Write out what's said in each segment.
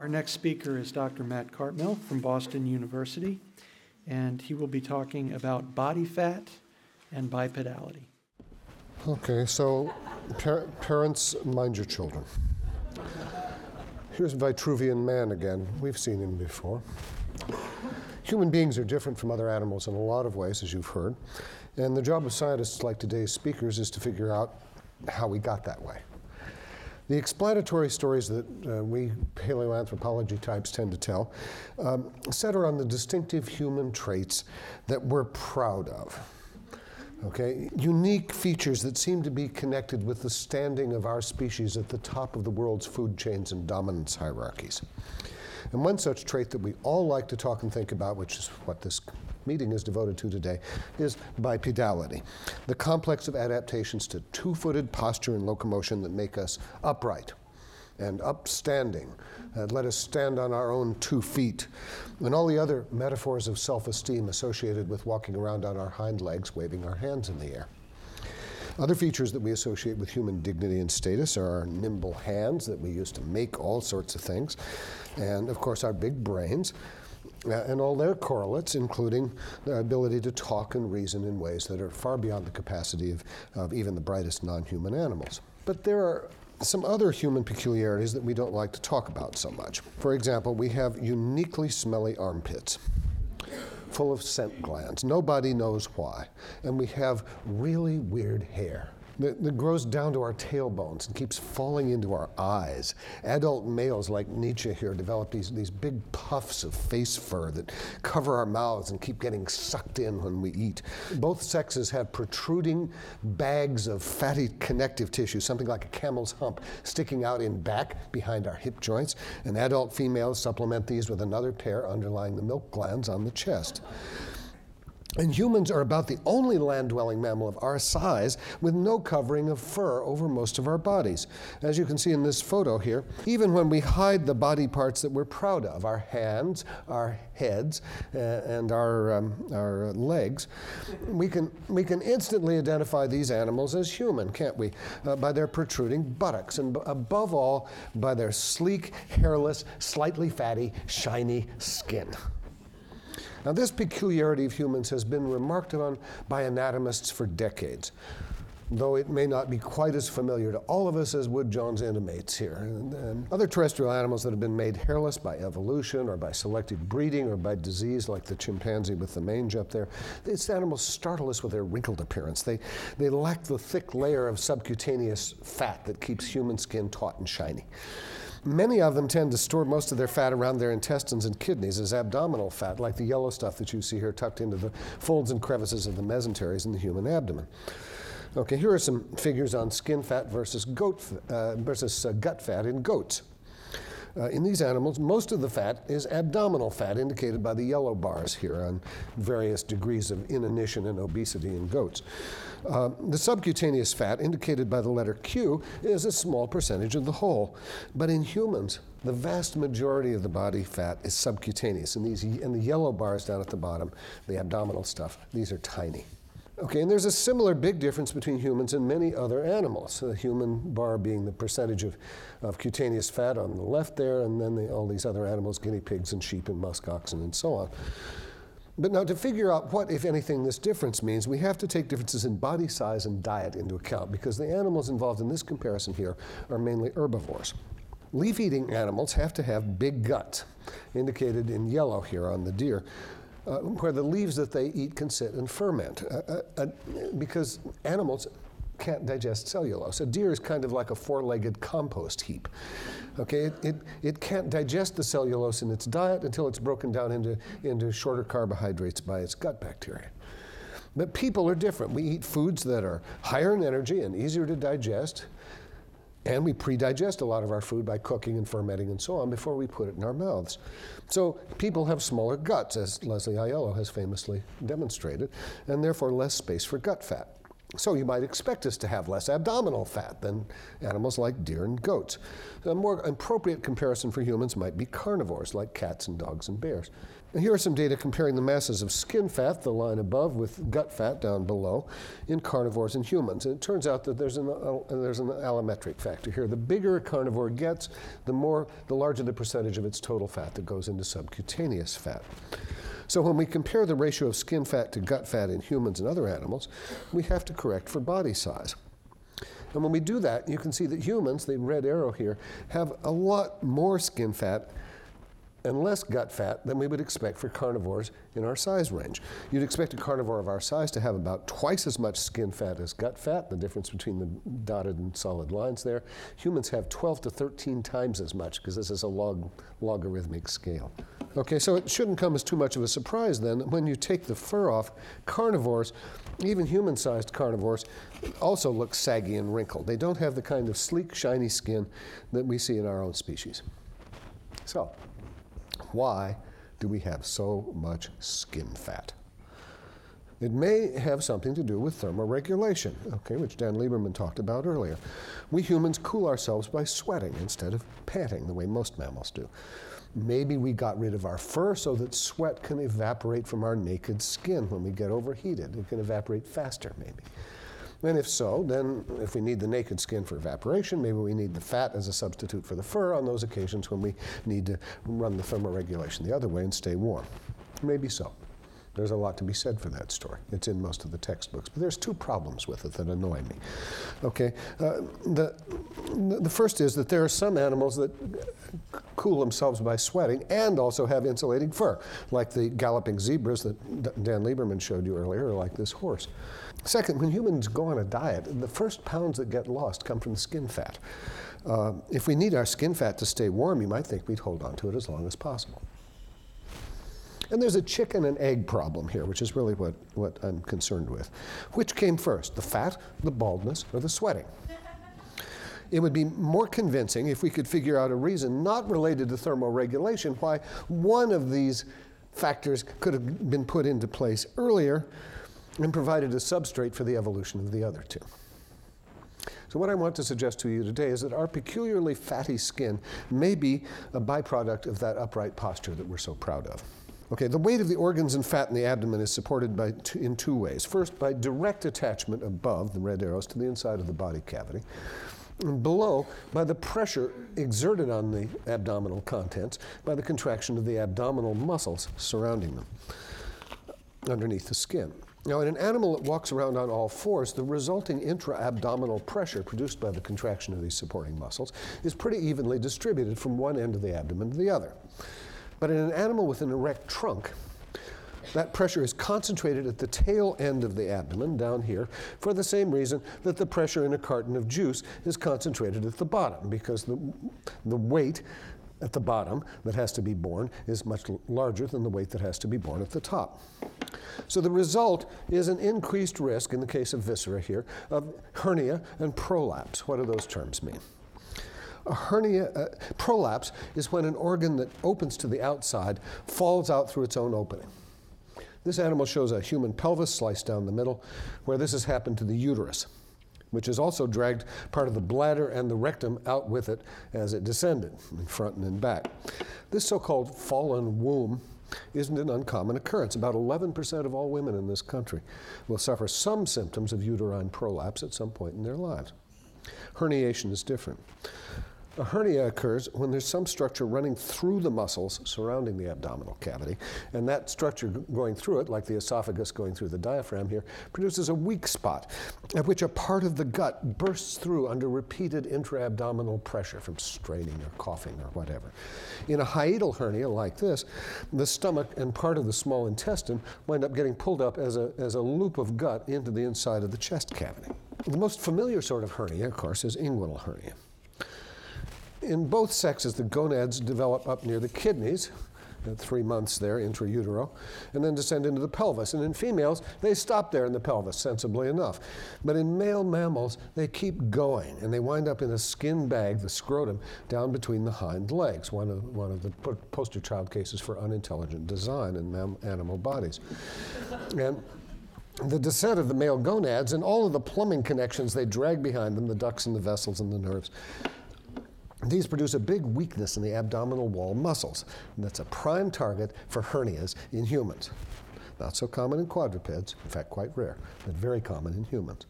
Our next speaker is Dr. Matt Cartmill from Boston University, and he will be talking about body fat and bipedality. Okay, so par- parents, mind your children. Here's Vitruvian Man again. We've seen him before. Human beings are different from other animals in a lot of ways, as you've heard. And the job of scientists like today's speakers is to figure out how we got that way. The explanatory stories that uh, we paleoanthropology types tend to tell um, center on the distinctive human traits that we're proud of. Okay, unique features that seem to be connected with the standing of our species at the top of the world's food chains and dominance hierarchies. And one such trait that we all like to talk and think about, which is what this meeting is devoted to today, is bipedality, the complex of adaptations to two footed posture and locomotion that make us upright and upstanding, uh, let us stand on our own two feet, and all the other metaphors of self esteem associated with walking around on our hind legs, waving our hands in the air. Other features that we associate with human dignity and status are our nimble hands that we use to make all sorts of things, and of course our big brains. Uh, and all their correlates, including the ability to talk and reason in ways that are far beyond the capacity of, of even the brightest non human animals. But there are some other human peculiarities that we don't like to talk about so much. For example, we have uniquely smelly armpits full of scent glands. Nobody knows why. And we have really weird hair that, that, grows down to our tailbones and keeps falling into our eyes. Adult males like Nietzsche here develop these, these big puffs of face fur that cover our mouths and keep getting sucked in when we eat. Both sexes have protruding bags of fatty connective tissue, something like a camel's hump, sticking out in back behind our hip joints. And adult females supplement these with another pair underlying the milk glands on the chest. And humans are about the only land dwelling mammal of our size with no covering of fur over most of our bodies. As you can see in this photo here, even when we hide the body parts that we're proud of, our hands, our heads, uh, and our, um, our legs, we can, we can instantly identify these animals as human, can't we? Uh, by their protruding buttocks, and b- above all, by their sleek, hairless, slightly fatty, shiny skin. Now, this peculiarity of humans has been remarked on by anatomists for decades, though it may not be quite as familiar to all of us as would John's intimates here. And, and other terrestrial animals that have been made hairless by evolution or by selective breeding or by disease, like the chimpanzee with the mange up there, these animals startle us with their wrinkled appearance. They, they lack the thick layer of subcutaneous fat that keeps human skin taut and shiny. Many of them tend to store most of their fat around their intestines and kidneys as abdominal fat, like the yellow stuff that you see here tucked into the folds and crevices of the mesenteries in the human abdomen. Okay, here are some figures on skin fat versus, goat, uh, versus uh, gut fat in goats. Uh, in these animals, most of the fat is abdominal fat, indicated by the yellow bars here on various degrees of inanition and obesity in goats. Uh, the subcutaneous fat, indicated by the letter Q, is a small percentage of the whole. But in humans, the vast majority of the body fat is subcutaneous. And, these, and the yellow bars down at the bottom, the abdominal stuff, these are tiny. Okay, and there's a similar big difference between humans and many other animals. The human bar being the percentage of, of cutaneous fat on the left there, and then the, all these other animals, guinea pigs and sheep and musk oxen and so on. But now, to figure out what, if anything, this difference means, we have to take differences in body size and diet into account because the animals involved in this comparison here are mainly herbivores. Leaf eating animals have to have big guts, indicated in yellow here on the deer uh, where the leaves that they eat can sit and ferment. Uh, uh, uh, because animals can't digest cellulose. A deer is kind of like a four legged compost heap. Okay, it, it, it can't digest the cellulose in its diet until it's broken down into, into shorter carbohydrates by its gut bacteria. But people are different. We eat foods that are higher in energy and easier to digest. And we pre-digest a lot of our food by cooking and fermenting and so on before we put it in our mouths. So people have smaller guts, as Leslie Aiello has famously demonstrated, and therefore less space for gut fat. So you might expect us to have less abdominal fat than animals like deer and goats. A more appropriate comparison for humans might be carnivores like cats and dogs and bears. And here are some data comparing the masses of skin fat, the line above, with gut fat down below, in carnivores and humans. And it turns out that there's an, uh, there's an allometric factor here. The bigger a carnivore gets, the more, the larger the percentage of its total fat that goes into subcutaneous fat. So when we compare the ratio of skin fat to gut fat in humans and other animals, we have to correct for body size. And when we do that, you can see that humans, the red arrow here, have a lot more skin fat and less gut fat than we would expect for carnivores in our size range. You'd expect a carnivore of our size to have about twice as much skin fat as gut fat, the difference between the dotted and solid lines there. Humans have 12 to 13 times as much because this is a log, logarithmic scale. Okay, so it shouldn't come as too much of a surprise then that when you take the fur off, carnivores, even human sized carnivores, also look saggy and wrinkled. They don't have the kind of sleek, shiny skin that we see in our own species. So, why do we have so much skin fat? It may have something to do with thermoregulation, okay, which Dan Lieberman talked about earlier. We humans cool ourselves by sweating instead of panting, the way most mammals do. Maybe we got rid of our fur so that sweat can evaporate from our naked skin when we get overheated. It can evaporate faster, maybe. And if so, then if we need the naked skin for evaporation, maybe we need the fat as a substitute for the fur on those occasions when we need to run the thermoregulation the other way and stay warm. Maybe so. There's a lot to be said for that story. It's in most of the textbooks. But there's two problems with it that annoy me. Okay, uh, the, the first is that there are some animals that cool themselves by sweating and also have insulating fur, like the galloping zebras that Dan Lieberman showed you earlier, or like this horse. Second, when humans go on a diet, the first pounds that get lost come from skin fat. Uh, if we need our skin fat to stay warm, you might think we'd hold on to it as long as possible. And there's a chicken and egg problem here, which is really what, what I'm concerned with. Which came first, the fat, the baldness, or the sweating? It would be more convincing if we could figure out a reason not related to thermoregulation why one of these factors could have been put into place earlier and provided a substrate for the evolution of the other two. So, what I want to suggest to you today is that our peculiarly fatty skin may be a byproduct of that upright posture that we're so proud of. Okay, the weight of the organs and fat in the abdomen is supported by two, in two ways. First, by direct attachment above the red arrows to the inside of the body cavity. Below, by the pressure exerted on the abdominal contents by the contraction of the abdominal muscles surrounding them underneath the skin. Now, in an animal that walks around on all fours, the resulting intra abdominal pressure produced by the contraction of these supporting muscles is pretty evenly distributed from one end of the abdomen to the other. But in an animal with an erect trunk, that pressure is concentrated at the tail end of the abdomen, down here, for the same reason that the pressure in a carton of juice is concentrated at the bottom, because the, the weight at the bottom that has to be borne is much larger than the weight that has to be borne at the top. So the result is an increased risk, in the case of viscera here, of hernia and prolapse. What do those terms mean? A hernia, uh, prolapse is when an organ that opens to the outside falls out through its own opening. This animal shows a human pelvis sliced down the middle, where this has happened to the uterus, which has also dragged part of the bladder and the rectum out with it as it descended, in front and in back. This so called fallen womb isn't an uncommon occurrence. About 11% of all women in this country will suffer some symptoms of uterine prolapse at some point in their lives. Herniation is different. A hernia occurs when there's some structure running through the muscles surrounding the abdominal cavity, and that structure going through it, like the esophagus going through the diaphragm here, produces a weak spot at which a part of the gut bursts through under repeated intra-abdominal pressure from straining or coughing or whatever. In a hiatal hernia like this, the stomach and part of the small intestine wind up getting pulled up as a, as a loop of gut into the inside of the chest cavity. The most familiar sort of hernia, of course, is inguinal hernia. In both sexes, the gonads develop up near the kidneys, at three months there, intrautero, and then descend into the pelvis. And in females, they stop there in the pelvis, sensibly enough. But in male mammals, they keep going, and they wind up in a skin bag, the scrotum, down between the hind legs, one of, one of the poster child cases for unintelligent design in mam- animal bodies. and the descent of the male gonads and all of the plumbing connections they drag behind them the ducts and the vessels and the nerves. These produce a big weakness in the abdominal wall muscles, and that's a prime target for hernias in humans. Not so common in quadrupeds, in fact, quite rare, but very common in humans.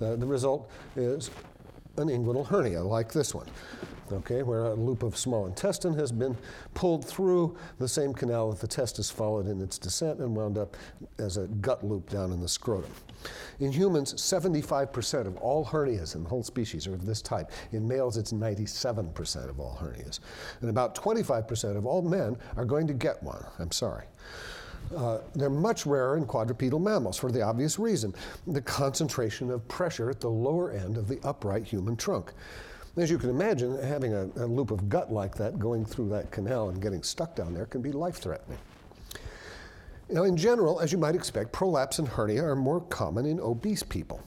Uh, the result is an inguinal hernia like this one, okay, where a loop of small intestine has been pulled through the same canal that the testis followed in its descent and wound up as a gut loop down in the scrotum. In humans, 75% of all hernias in the whole species are of this type. In males, it's 97% of all hernias. And about 25% of all men are going to get one. I'm sorry. Uh, they're much rarer in quadrupedal mammals for the obvious reason the concentration of pressure at the lower end of the upright human trunk. As you can imagine, having a, a loop of gut like that going through that canal and getting stuck down there can be life threatening. Now, in general, as you might expect, prolapse and hernia are more common in obese people.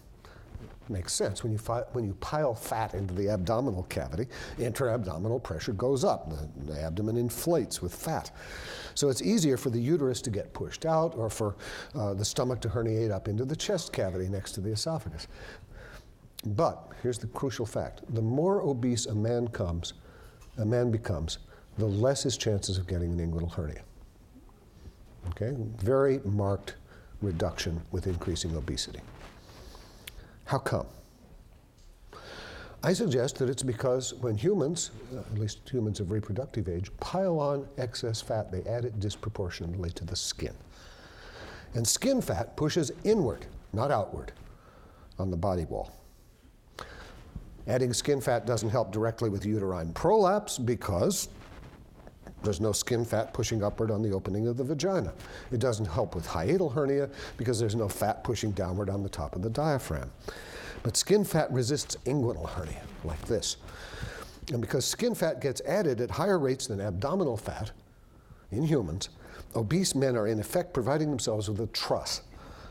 Makes sense. When you, fi- when you pile fat into the abdominal cavity, intra-abdominal pressure goes up. The, the abdomen inflates with fat. So it's easier for the uterus to get pushed out or for uh, the stomach to herniate up into the chest cavity next to the esophagus. But here's the crucial fact the more obese a man comes, a man becomes, the less his chances of getting an inguinal hernia. Okay? Very marked reduction with increasing obesity. How come? I suggest that it's because when humans, uh, at least humans of reproductive age, pile on excess fat, they add it disproportionately to the skin. And skin fat pushes inward, not outward, on the body wall. Adding skin fat doesn't help directly with uterine prolapse because there's no skin fat pushing upward on the opening of the vagina. It doesn't help with hiatal hernia because there's no fat pushing downward on the top of the diaphragm. But skin fat resists inguinal hernia, like this. And because skin fat gets added at higher rates than abdominal fat in humans, obese men are in effect providing themselves with a truss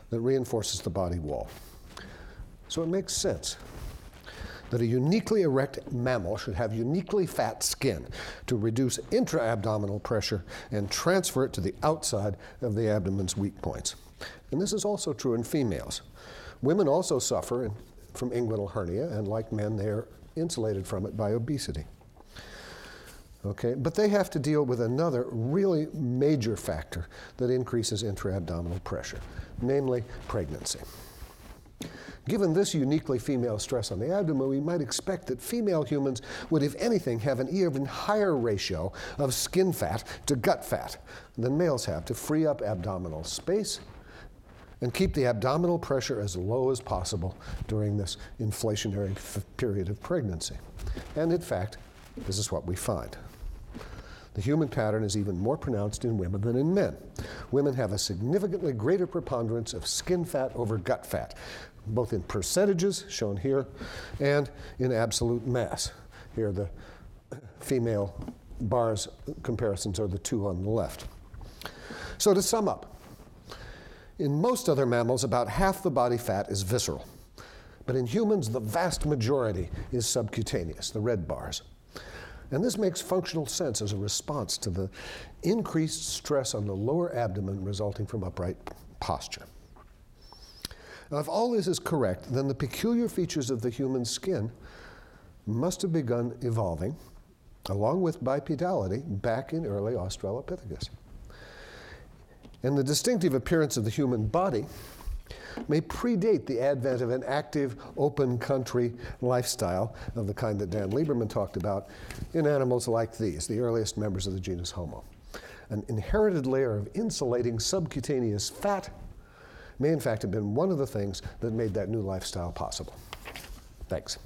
that reinforces the body wall. So it makes sense that a uniquely erect mammal should have uniquely fat skin to reduce intra abdominal pressure and transfer it to the outside of the abdomen's weak points. And this is also true in females. Women also suffer from inguinal hernia, and like men, they are insulated from it by obesity. Okay, but they have to deal with another really major factor that increases intra abdominal pressure, namely pregnancy. Given this uniquely female stress on the abdomen, we might expect that female humans would, if anything, have an even higher ratio of skin fat to gut fat than males have to free up abdominal space and keep the abdominal pressure as low as possible during this inflationary period of pregnancy. And in fact, this is what we find. The human pattern is even more pronounced in women than in men. Women have a significantly greater preponderance of skin fat over gut fat, both in percentages, shown here, and in absolute mass. Here, the female bars comparisons are the two on the left. So, to sum up, in most other mammals, about half the body fat is visceral. But in humans, the vast majority is subcutaneous, the red bars. And this makes functional sense as a response to the increased stress on the lower abdomen resulting from upright posture. Now, if all this is correct, then the peculiar features of the human skin must have begun evolving, along with bipedality, back in early Australopithecus. And the distinctive appearance of the human body may predate the advent of an active, open country lifestyle of the kind that Dan Lieberman talked about in animals like these, the earliest members of the genus Homo. An inherited layer of insulating subcutaneous fat may, in fact, have been one of the things that made that new lifestyle possible. Thanks.